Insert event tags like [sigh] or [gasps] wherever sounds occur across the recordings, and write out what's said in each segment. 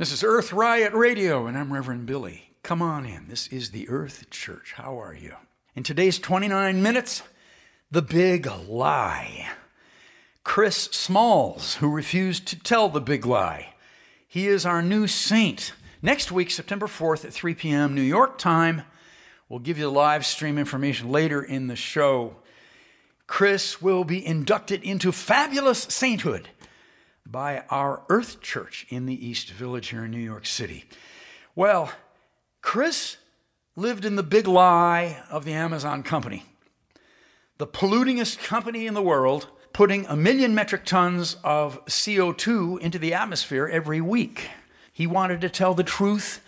This is Earth Riot Radio, and I'm Reverend Billy. Come on in. This is the Earth Church. How are you? In today's 29 minutes, the big lie. Chris Smalls, who refused to tell the big lie. He is our new saint. Next week, September 4th at 3 p.m. New York time. We'll give you the live stream information later in the show. Chris will be inducted into fabulous sainthood by our Earth Church in the East Village here in New York City. Well, Chris lived in the big lie of the Amazon company, the pollutingest company in the world, putting a million metric tons of CO2 into the atmosphere every week. He wanted to tell the truth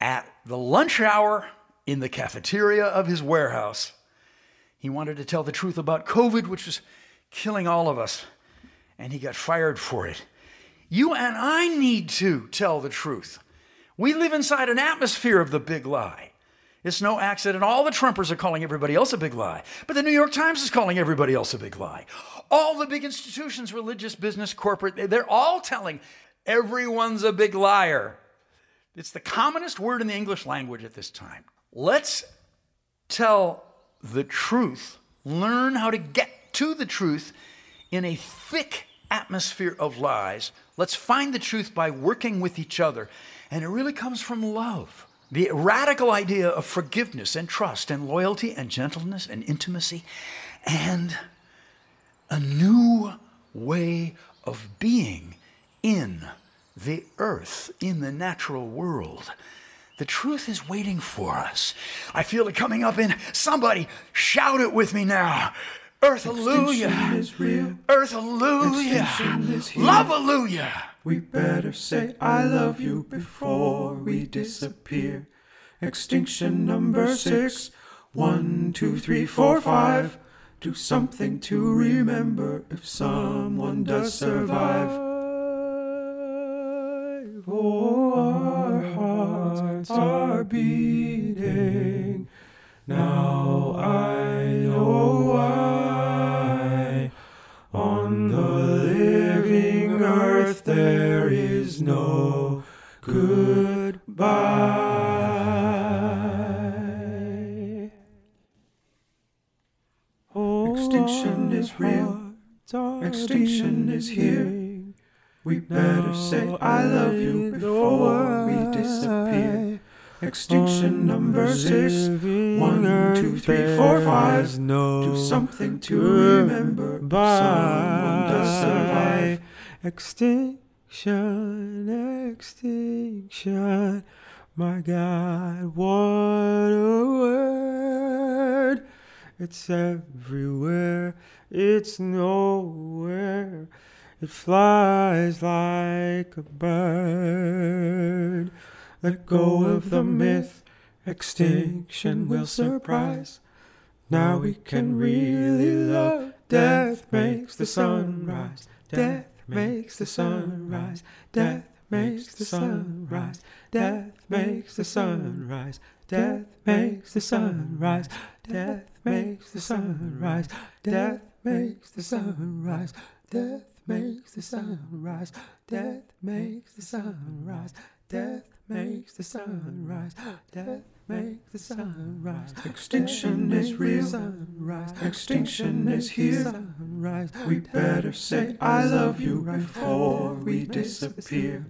at the lunch hour in the cafeteria of his warehouse. He wanted to tell the truth about COVID, which was killing all of us and he got fired for it. You and I need to tell the truth. We live inside an atmosphere of the big lie. It's no accident. All the Trumpers are calling everybody else a big lie. But the New York Times is calling everybody else a big lie. All the big institutions, religious, business, corporate, they're all telling everyone's a big liar. It's the commonest word in the English language at this time. Let's tell the truth, learn how to get to the truth in a thick atmosphere of lies. Let's find the truth by working with each other. And it really comes from love. The radical idea of forgiveness and trust and loyalty and gentleness and intimacy and a new way of being in the earth, in the natural world. The truth is waiting for us. I feel it coming up in somebody shout it with me now. Earth, hallelujah. Earth, hallelujah. Love, hallelujah. We better say I love you before we disappear. Extinction number six. One, two, three, four, five. Do something to remember if someone does survive. Oh, our hearts are beating. Now I know why. Earth there is no goodbye. Extinction is real. Extinction is here. We better say I love you before we disappear. Extinction number six. One, two, three, four, five. Do something to remember. Someone does survive. Extinction, extinction. My God, what a word. It's everywhere, it's nowhere. It flies like a bird. Let go of the myth, extinction will surprise. Now we can really love. Death makes the sun rise. Death makes the sun rise. Death makes the sun rise. Death makes the sun rise. Death makes the sun rise. Death makes the sun rise. Death makes the sun rise. Death makes the sun rise. Death makes the sun rise. Death [gasps] makes the sun rise. Death makes the sun rise. Extinction is real. Sunrise. Extinction is here. Sunrise. We better say I love you before we disappear.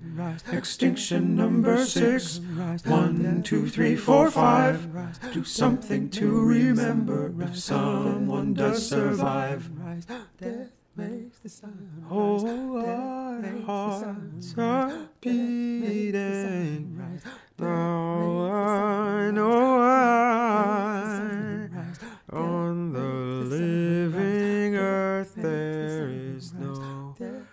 Extinction number six. One, two, three, four, five. Do something to remember if someone does survive. Death makes the sun. Oh, our hearts are beating right. Now I know I, on the living earth there is no good.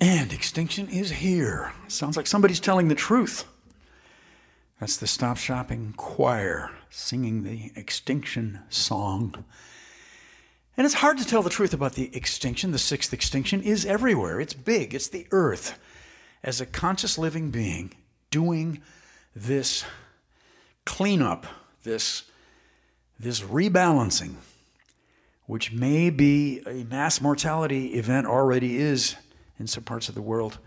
And extinction is here. Sounds like somebody's telling the truth. That's the Stop Shopping Choir singing the extinction song. And it's hard to tell the truth about the extinction. The sixth extinction is everywhere. It's big. It's the earth. As a conscious living being doing this cleanup, this, this rebalancing, which may be a mass mortality event, already is in some parts of the world.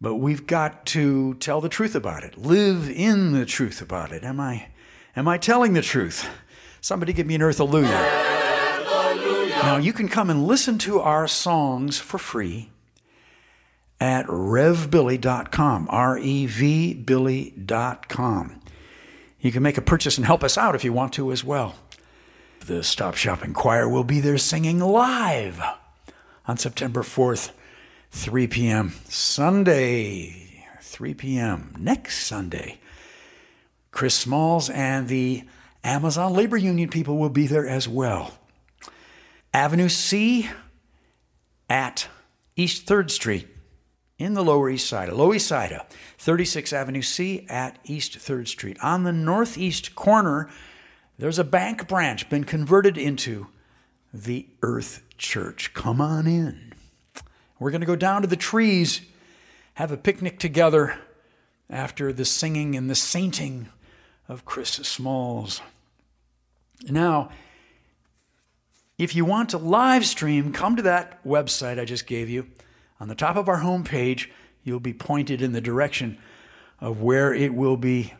But we've got to tell the truth about it, live in the truth about it. Am I, am I telling the truth? Somebody give me an earth hallelujah. Now, you can come and listen to our songs for free at revbilly.com, R E V Billy.com. You can make a purchase and help us out if you want to as well. The Stop Shopping Choir will be there singing live on September 4th, 3 p.m. Sunday, 3 p.m. next Sunday. Chris Smalls and the Amazon Labor Union people will be there as well. Avenue C at East 3rd Street in the Lower East Side, Lower East Side, 36 Avenue C at East 3rd Street. On the northeast corner, there's a bank branch been converted into the Earth Church. Come on in. We're going to go down to the trees, have a picnic together after the singing and the sainting of Chris Smalls. Now, if you want to live stream, come to that website I just gave you. On the top of our homepage, you'll be pointed in the direction of where it will be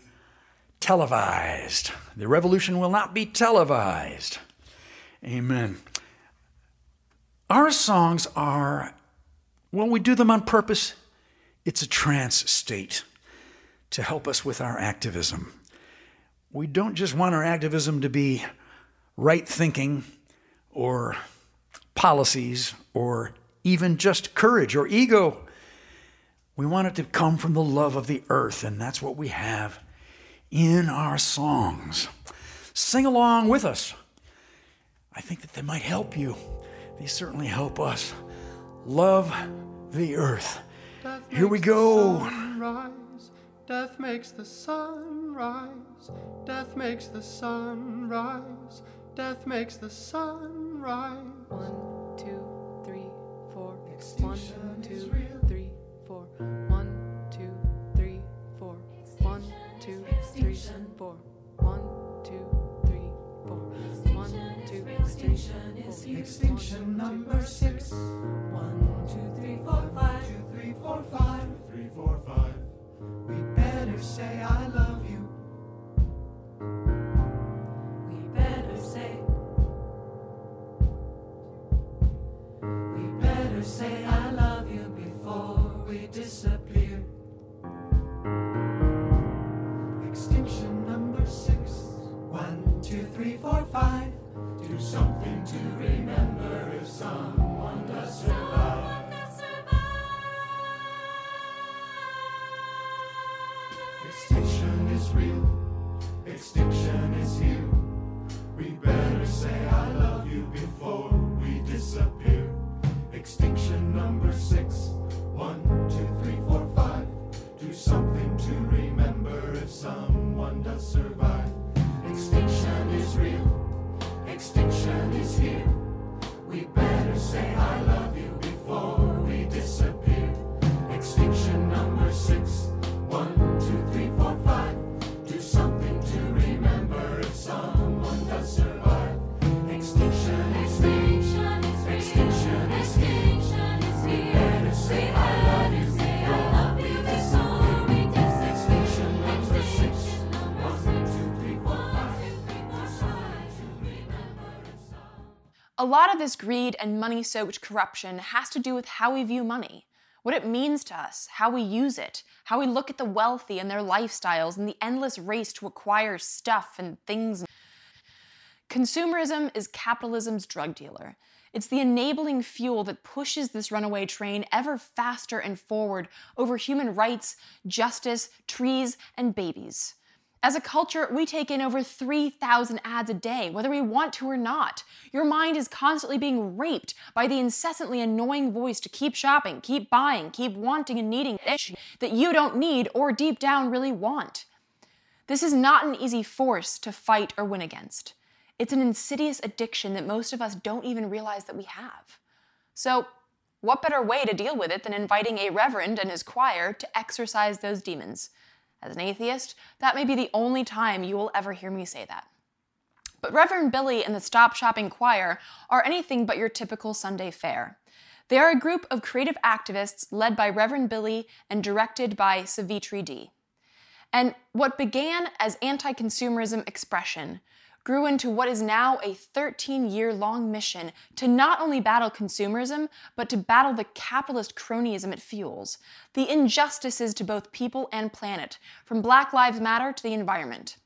televised. The revolution will not be televised. Amen. Our songs are, well, we do them on purpose. It's a trance state to help us with our activism. We don't just want our activism to be right thinking or policies or even just courage or ego. We want it to come from the love of the earth, and that's what we have in our songs. Sing along with us. I think that they might help you. They certainly help us. Love the earth. Death Here we go. The sun rise. Death makes the sun rise. Death makes the sun rise. Death makes the sun rise. One, two, three, four. One, Extinction is two, real. three, four. One, two, three, four. One, two, three, four. One, two, three, four. One, two, three, four. Extinction number six. One, two, three, four, five. Three, four, five. We better say I love you. We better say. We better say I love you before we disappear. Extinction number six. One, two, three, four, five. Do something to remember if someone does survive. Is real. Extinction A lot of this greed and money soaked corruption has to do with how we view money, what it means to us, how we use it, how we look at the wealthy and their lifestyles, and the endless race to acquire stuff and things. Consumerism is capitalism's drug dealer. It's the enabling fuel that pushes this runaway train ever faster and forward over human rights, justice, trees, and babies. As a culture, we take in over 3,000 ads a day, whether we want to or not. Your mind is constantly being raped by the incessantly annoying voice to keep shopping, keep buying, keep wanting and needing that you don't need or deep down really want. This is not an easy force to fight or win against. It's an insidious addiction that most of us don't even realize that we have. So, what better way to deal with it than inviting a reverend and his choir to exorcise those demons? As an atheist, that may be the only time you will ever hear me say that. But Reverend Billy and the Stop Shopping Choir are anything but your typical Sunday fare. They are a group of creative activists led by Reverend Billy and directed by Savitri D. And what began as anti consumerism expression grew into what is now a 13 year long mission to not only battle consumerism, but to battle the capitalist cronyism it fuels, the injustices to both people and planet, from Black Lives Matter to the environment.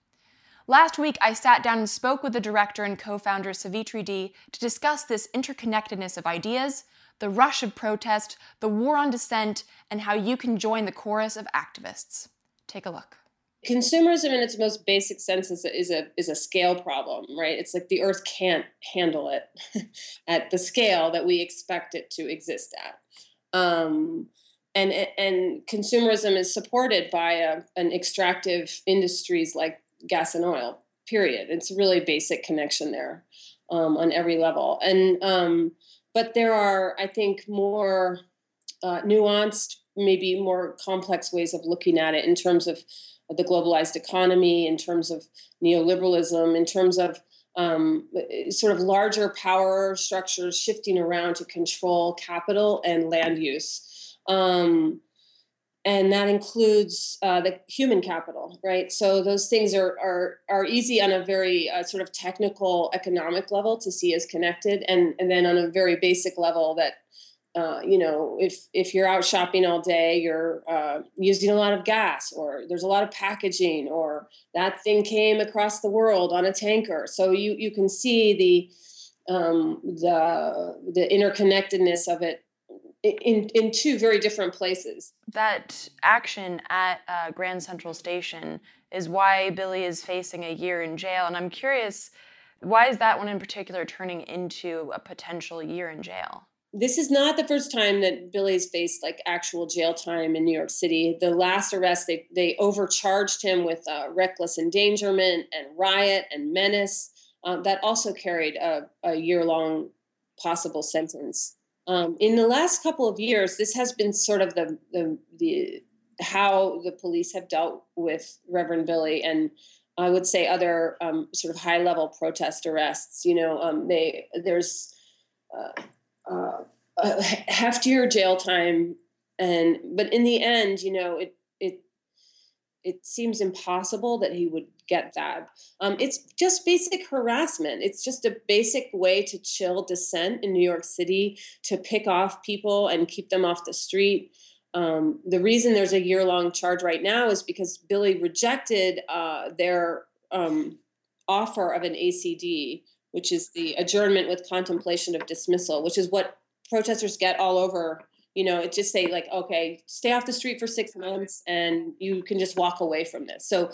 Last week, I sat down and spoke with the director and co founder Savitri D to discuss this interconnectedness of ideas, the rush of protest, the war on dissent, and how you can join the chorus of activists. Take a look consumerism in its most basic sense is a, is a is a scale problem right? It's like the earth can't handle it [laughs] at the scale that we expect it to exist at. Um, and and consumerism is supported by a, an extractive industries like gas and oil period. It's a really basic connection there um, on every level. And um, but there are i think more uh, nuanced maybe more complex ways of looking at it in terms of the globalized economy, in terms of neoliberalism, in terms of um, sort of larger power structures shifting around to control capital and land use. Um, and that includes uh, the human capital, right? So those things are are are easy on a very uh, sort of technical economic level to see as connected, and and then on a very basic level that uh, you know, if if you're out shopping all day, you're uh, using a lot of gas, or there's a lot of packaging, or that thing came across the world on a tanker. So you you can see the um, the the interconnectedness of it in in two very different places. That action at uh, Grand Central Station is why Billy is facing a year in jail, and I'm curious, why is that one in particular turning into a potential year in jail? This is not the first time that Billy's faced like actual jail time in New York City. The last arrest, they they overcharged him with uh, reckless endangerment and riot and menace. Um, that also carried a, a year long possible sentence. Um, in the last couple of years, this has been sort of the the the how the police have dealt with Reverend Billy and I would say other um, sort of high level protest arrests. You know, um, they there's uh, a heftier jail time, and but in the end, you know, it it it seems impossible that he would get that. Um, it's just basic harassment. It's just a basic way to chill dissent in New York City, to pick off people and keep them off the street. Um, the reason there's a year long charge right now is because Billy rejected uh, their um, offer of an ACD, which is the adjournment with contemplation of dismissal, which is what protesters get all over. You know, it just say like, okay, stay off the street for six months, and you can just walk away from this. So,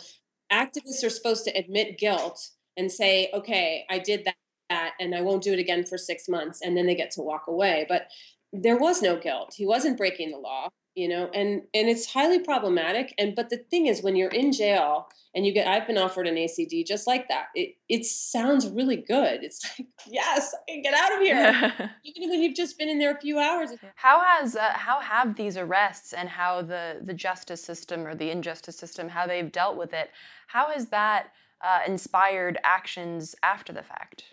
activists are supposed to admit guilt and say, okay, I did that, and I won't do it again for six months, and then they get to walk away. But there was no guilt. He wasn't breaking the law you know and and it's highly problematic and but the thing is when you're in jail and you get i've been offered an acd just like that. It it sounds really good. It's like [laughs] yes I can get out of here. [laughs] Even when you've just been in there a few hours. How has uh, how have these arrests and how the the justice system or the injustice system how they've dealt with it how has that uh, inspired actions after the fact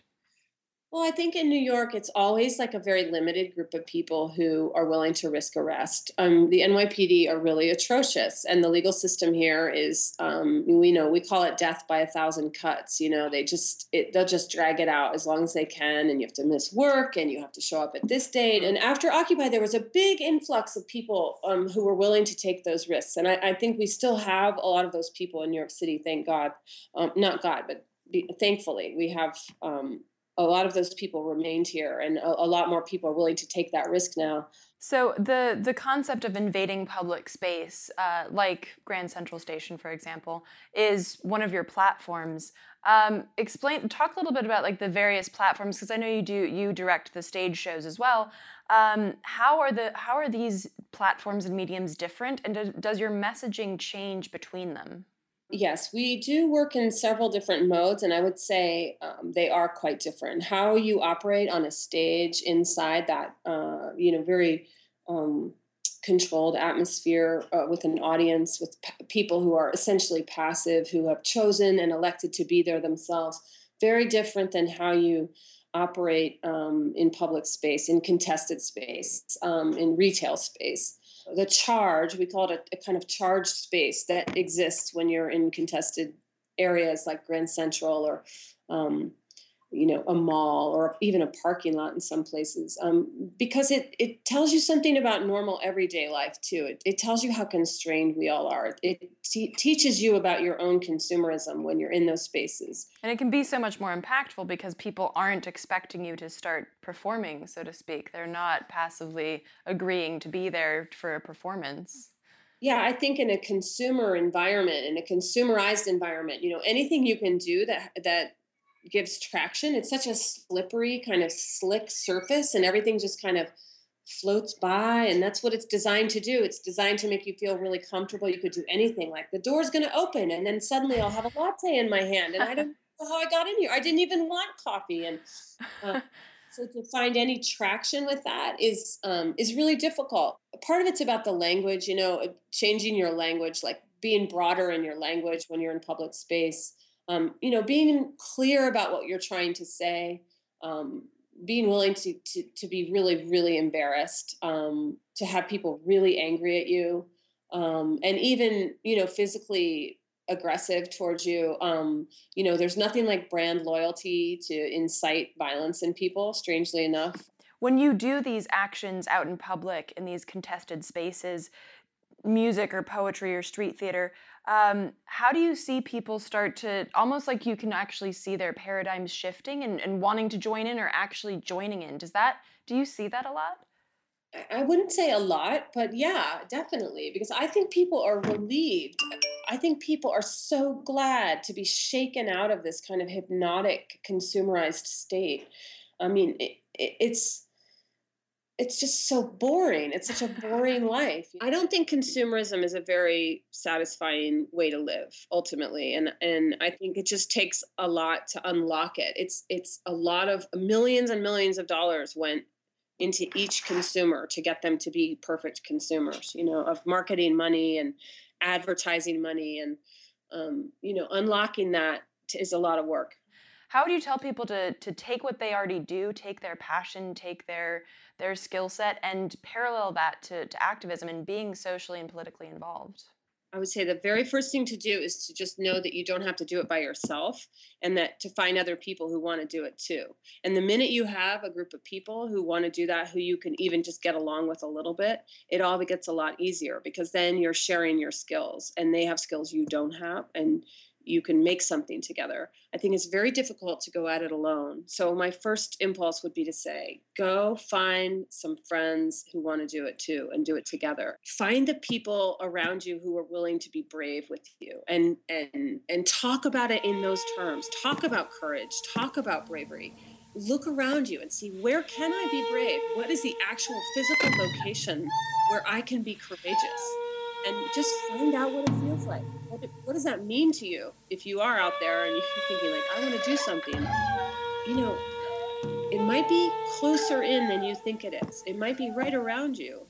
well, I think in New York, it's always like a very limited group of people who are willing to risk arrest. Um, the NYPD are really atrocious, and the legal system here is, um, we know, we call it death by a thousand cuts. You know, they just it, they'll just drag it out as long as they can, and you have to miss work, and you have to show up at this date. And after Occupy, there was a big influx of people um, who were willing to take those risks, and I, I, think we still have a lot of those people in New York City. Thank God, um, not God, but be, thankfully, we have um, a lot of those people remained here and a, a, lot more people are willing to take that risk now. So the the concept of invading public space uh, like grand central station for example is one of your platforms. Um, explain talk a little bit about like the various platforms because i know you do you direct the stage shows as well. Um, how are the how are these platforms and mediums different and do, does your messaging change between them Yes, we do work in several different modes, and I would say um, they are quite different. How you operate on a stage inside that, uh, you know, very um, controlled atmosphere uh, with an audience, with p- people who are essentially passive, who have chosen and elected to be there themselves. very different than how you operate um, in public space, in contested space, um, in retail space. The charge, we call it a, a, kind of charged space that exists when you're in contested areas like Grand Central or um, you know a mall or even a parking lot in some places um, because it it tells you something about normal everyday life too. It, it tells you how constrained we all are. It te- teaches you about your own consumerism when you're in those spaces. And it can be so much more impactful because people aren't expecting you to start performing so to speak. They're not passively agreeing to be there for a performance. Yeah i think in a consumer environment in a consumerized environment you know anything you can do that that gives traction. It's such a slippery, kind of slick surface, and everything just kind of floats by. And that's what it's designed to do. It's designed to make you feel really comfortable. You could do anything. Like the door's going to open, and then suddenly I'll have a latte in my hand, and I don't [laughs] know how I got in here. I didn't even want coffee. And uh, [laughs] so to find any traction with that is um, is really difficult. Part of it's about the language. You know, changing your language, like being broader in your language when you're in public space um, you know, being clear about what you're trying to say, um, being willing to, to, to be really, really embarrassed, um, to have people really angry at you, um, and even, you know, physically aggressive towards you. Um, you know, there's nothing like brand loyalty to incite violence in people, strangely enough. When you do these actions out in public in these contested spaces, music or poetry or street theater, um, how do you see people start to almost like you can actually see their paradigms shifting and, and wanting to join in or actually joining in? Does that, do you see that a lot? I wouldn't say a lot, but yeah, definitely. Because I think people are relieved. I think people are so glad to be shaken out of this kind of hypnotic, consumerized state. I mean, it, it, it's it's just so boring. It's such a boring [laughs] life. I don't think consumerism is a very satisfying way to live ultimately. And and I think it just takes a lot to unlock it. It's it's a lot of millions and millions of dollars went into each consumer to get them to be perfect consumers, you know, of marketing money and advertising money and um, you know, unlocking that is a lot of work. How do you tell people to to take what they already do, take their passion, take their their skill set, and parallel that to, to activism and being socially and politically involved? I would say the very first thing to do is to just know that you don't have to do it by yourself and that to find other people who want to do it too. And the minute you have a group of people who want to do that, who you can even just get along with a little bit, it all gets a lot easier because then you're sharing your skills and they have skills you don't have. And you can make something together. I think it's very difficult to go at it alone. So my first impulse would be to say, go find some friends who want to do it too and do it together. Find the people around you who are willing to be brave with you and and and talk about it in those terms. Talk about courage, talk about bravery. Look around you and see where can I be brave? What is the actual physical location where I can be courageous? And just find out what it feels like. What, what does that mean to you if you are out there and you're thinking like, I want to do something? You know, it might be closer in than you think it is. It might be right around you.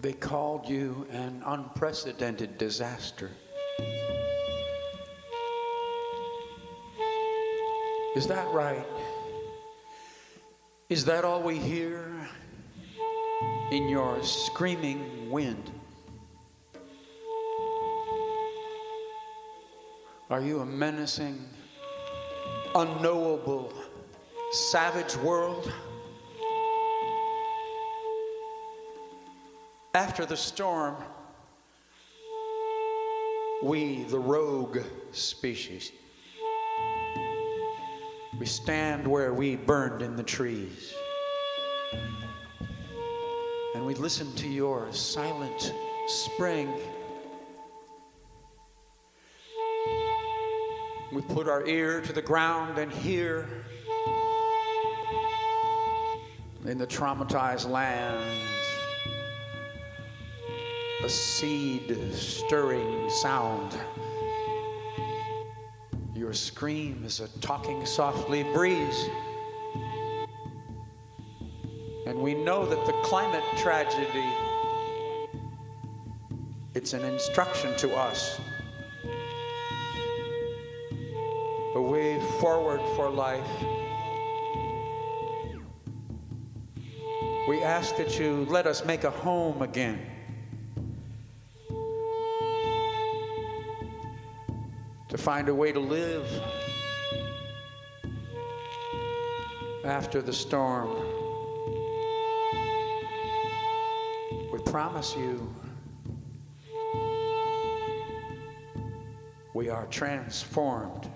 They called you an unprecedented disaster. Is that right? Is that all we hear in your screaming wind? Are you a menacing, unknowable, savage world? After the storm, we, the rogue species, we stand where we burned in the trees. And we listen to your silent spring. We put our ear to the ground and hear in the traumatized land, a seed stirring sound. Your scream is a talking softly breeze. And we know that the climate tragedy, it's an instruction to us. A way forward for life. We ask that you let us make a home again. Find a way to live after the storm. We promise you we are transformed.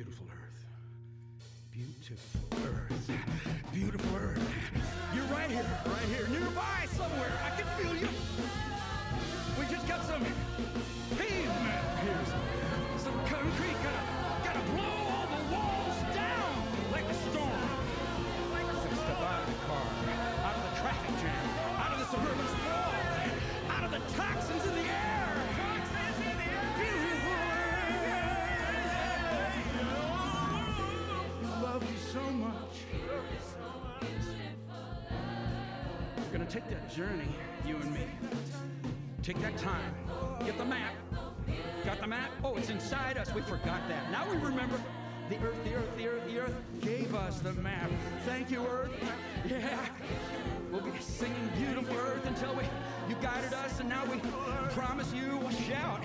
Beautiful earth. Beautiful earth. Beautiful earth. You're right here, right here, nearby somewhere. I can feel you. Journey, you and me. Take that time. Get the map. Got the map? Oh, it's inside us. We forgot that. Now we remember. The earth, the earth, the earth, the earth gave us the map. Thank you, earth. [laughs] Yeah. We'll be singing beautiful earth until we you guided us, and now we promise you we'll shout.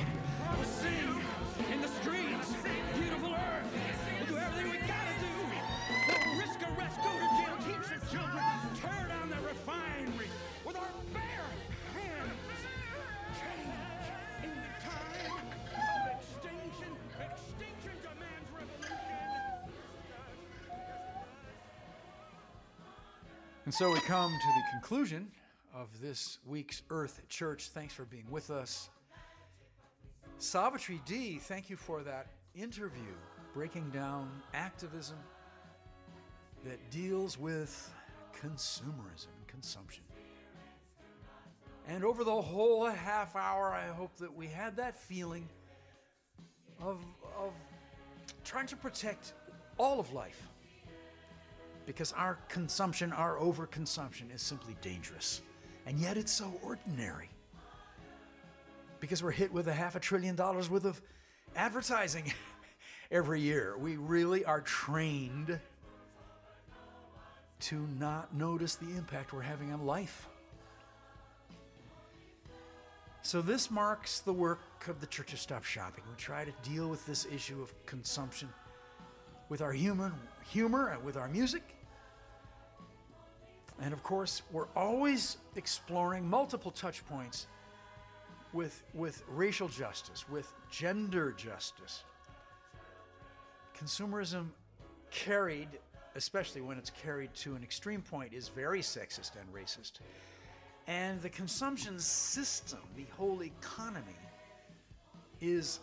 And so we come to the conclusion of this week's Earth Church. Thanks for being with us. Savitri D, thank you for that interview breaking down activism that deals with consumerism and consumption. And over the whole half hour, I hope that we had that feeling of, of trying to protect all of life. Because our consumption, our overconsumption, is simply dangerous. And yet it's so ordinary. Because we're hit with a half a trillion dollars worth of advertising [laughs] every year. We really are trained to not notice the impact we're having on life. So, this marks the work of the Church of Stop Shopping. We try to deal with this issue of consumption with our human humor and with our music. And of course, we're always exploring multiple touch points with, with racial justice, with gender justice. Consumerism carried, especially when it's carried to an extreme point, is very sexist and racist. And the consumption system, the whole economy, is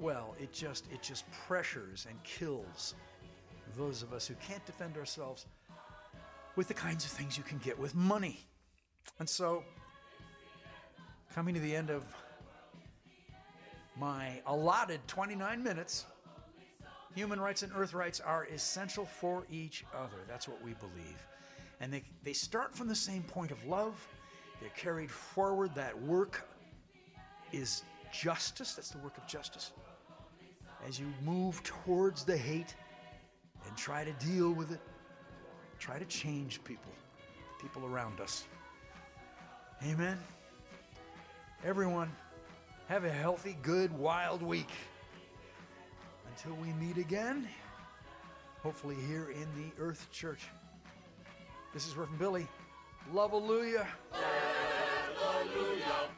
well, it just it just pressures and kills those of us who can't defend ourselves with the kinds of things you can get with money. And so coming to the end of my allotted 29 minutes, human rights and earth rights are essential for each other. That's what we believe. And they, they start from the same point of love. They're carried forward. That work is justice. That's the work of justice. As you move towards the hate and try to deal with it, try to change people, people around us. Amen. Everyone, have a healthy, good, wild week. Until we meet again, hopefully here in the Earth Church. This is Reverend Billy. Love, hallelujah. Hallelujah.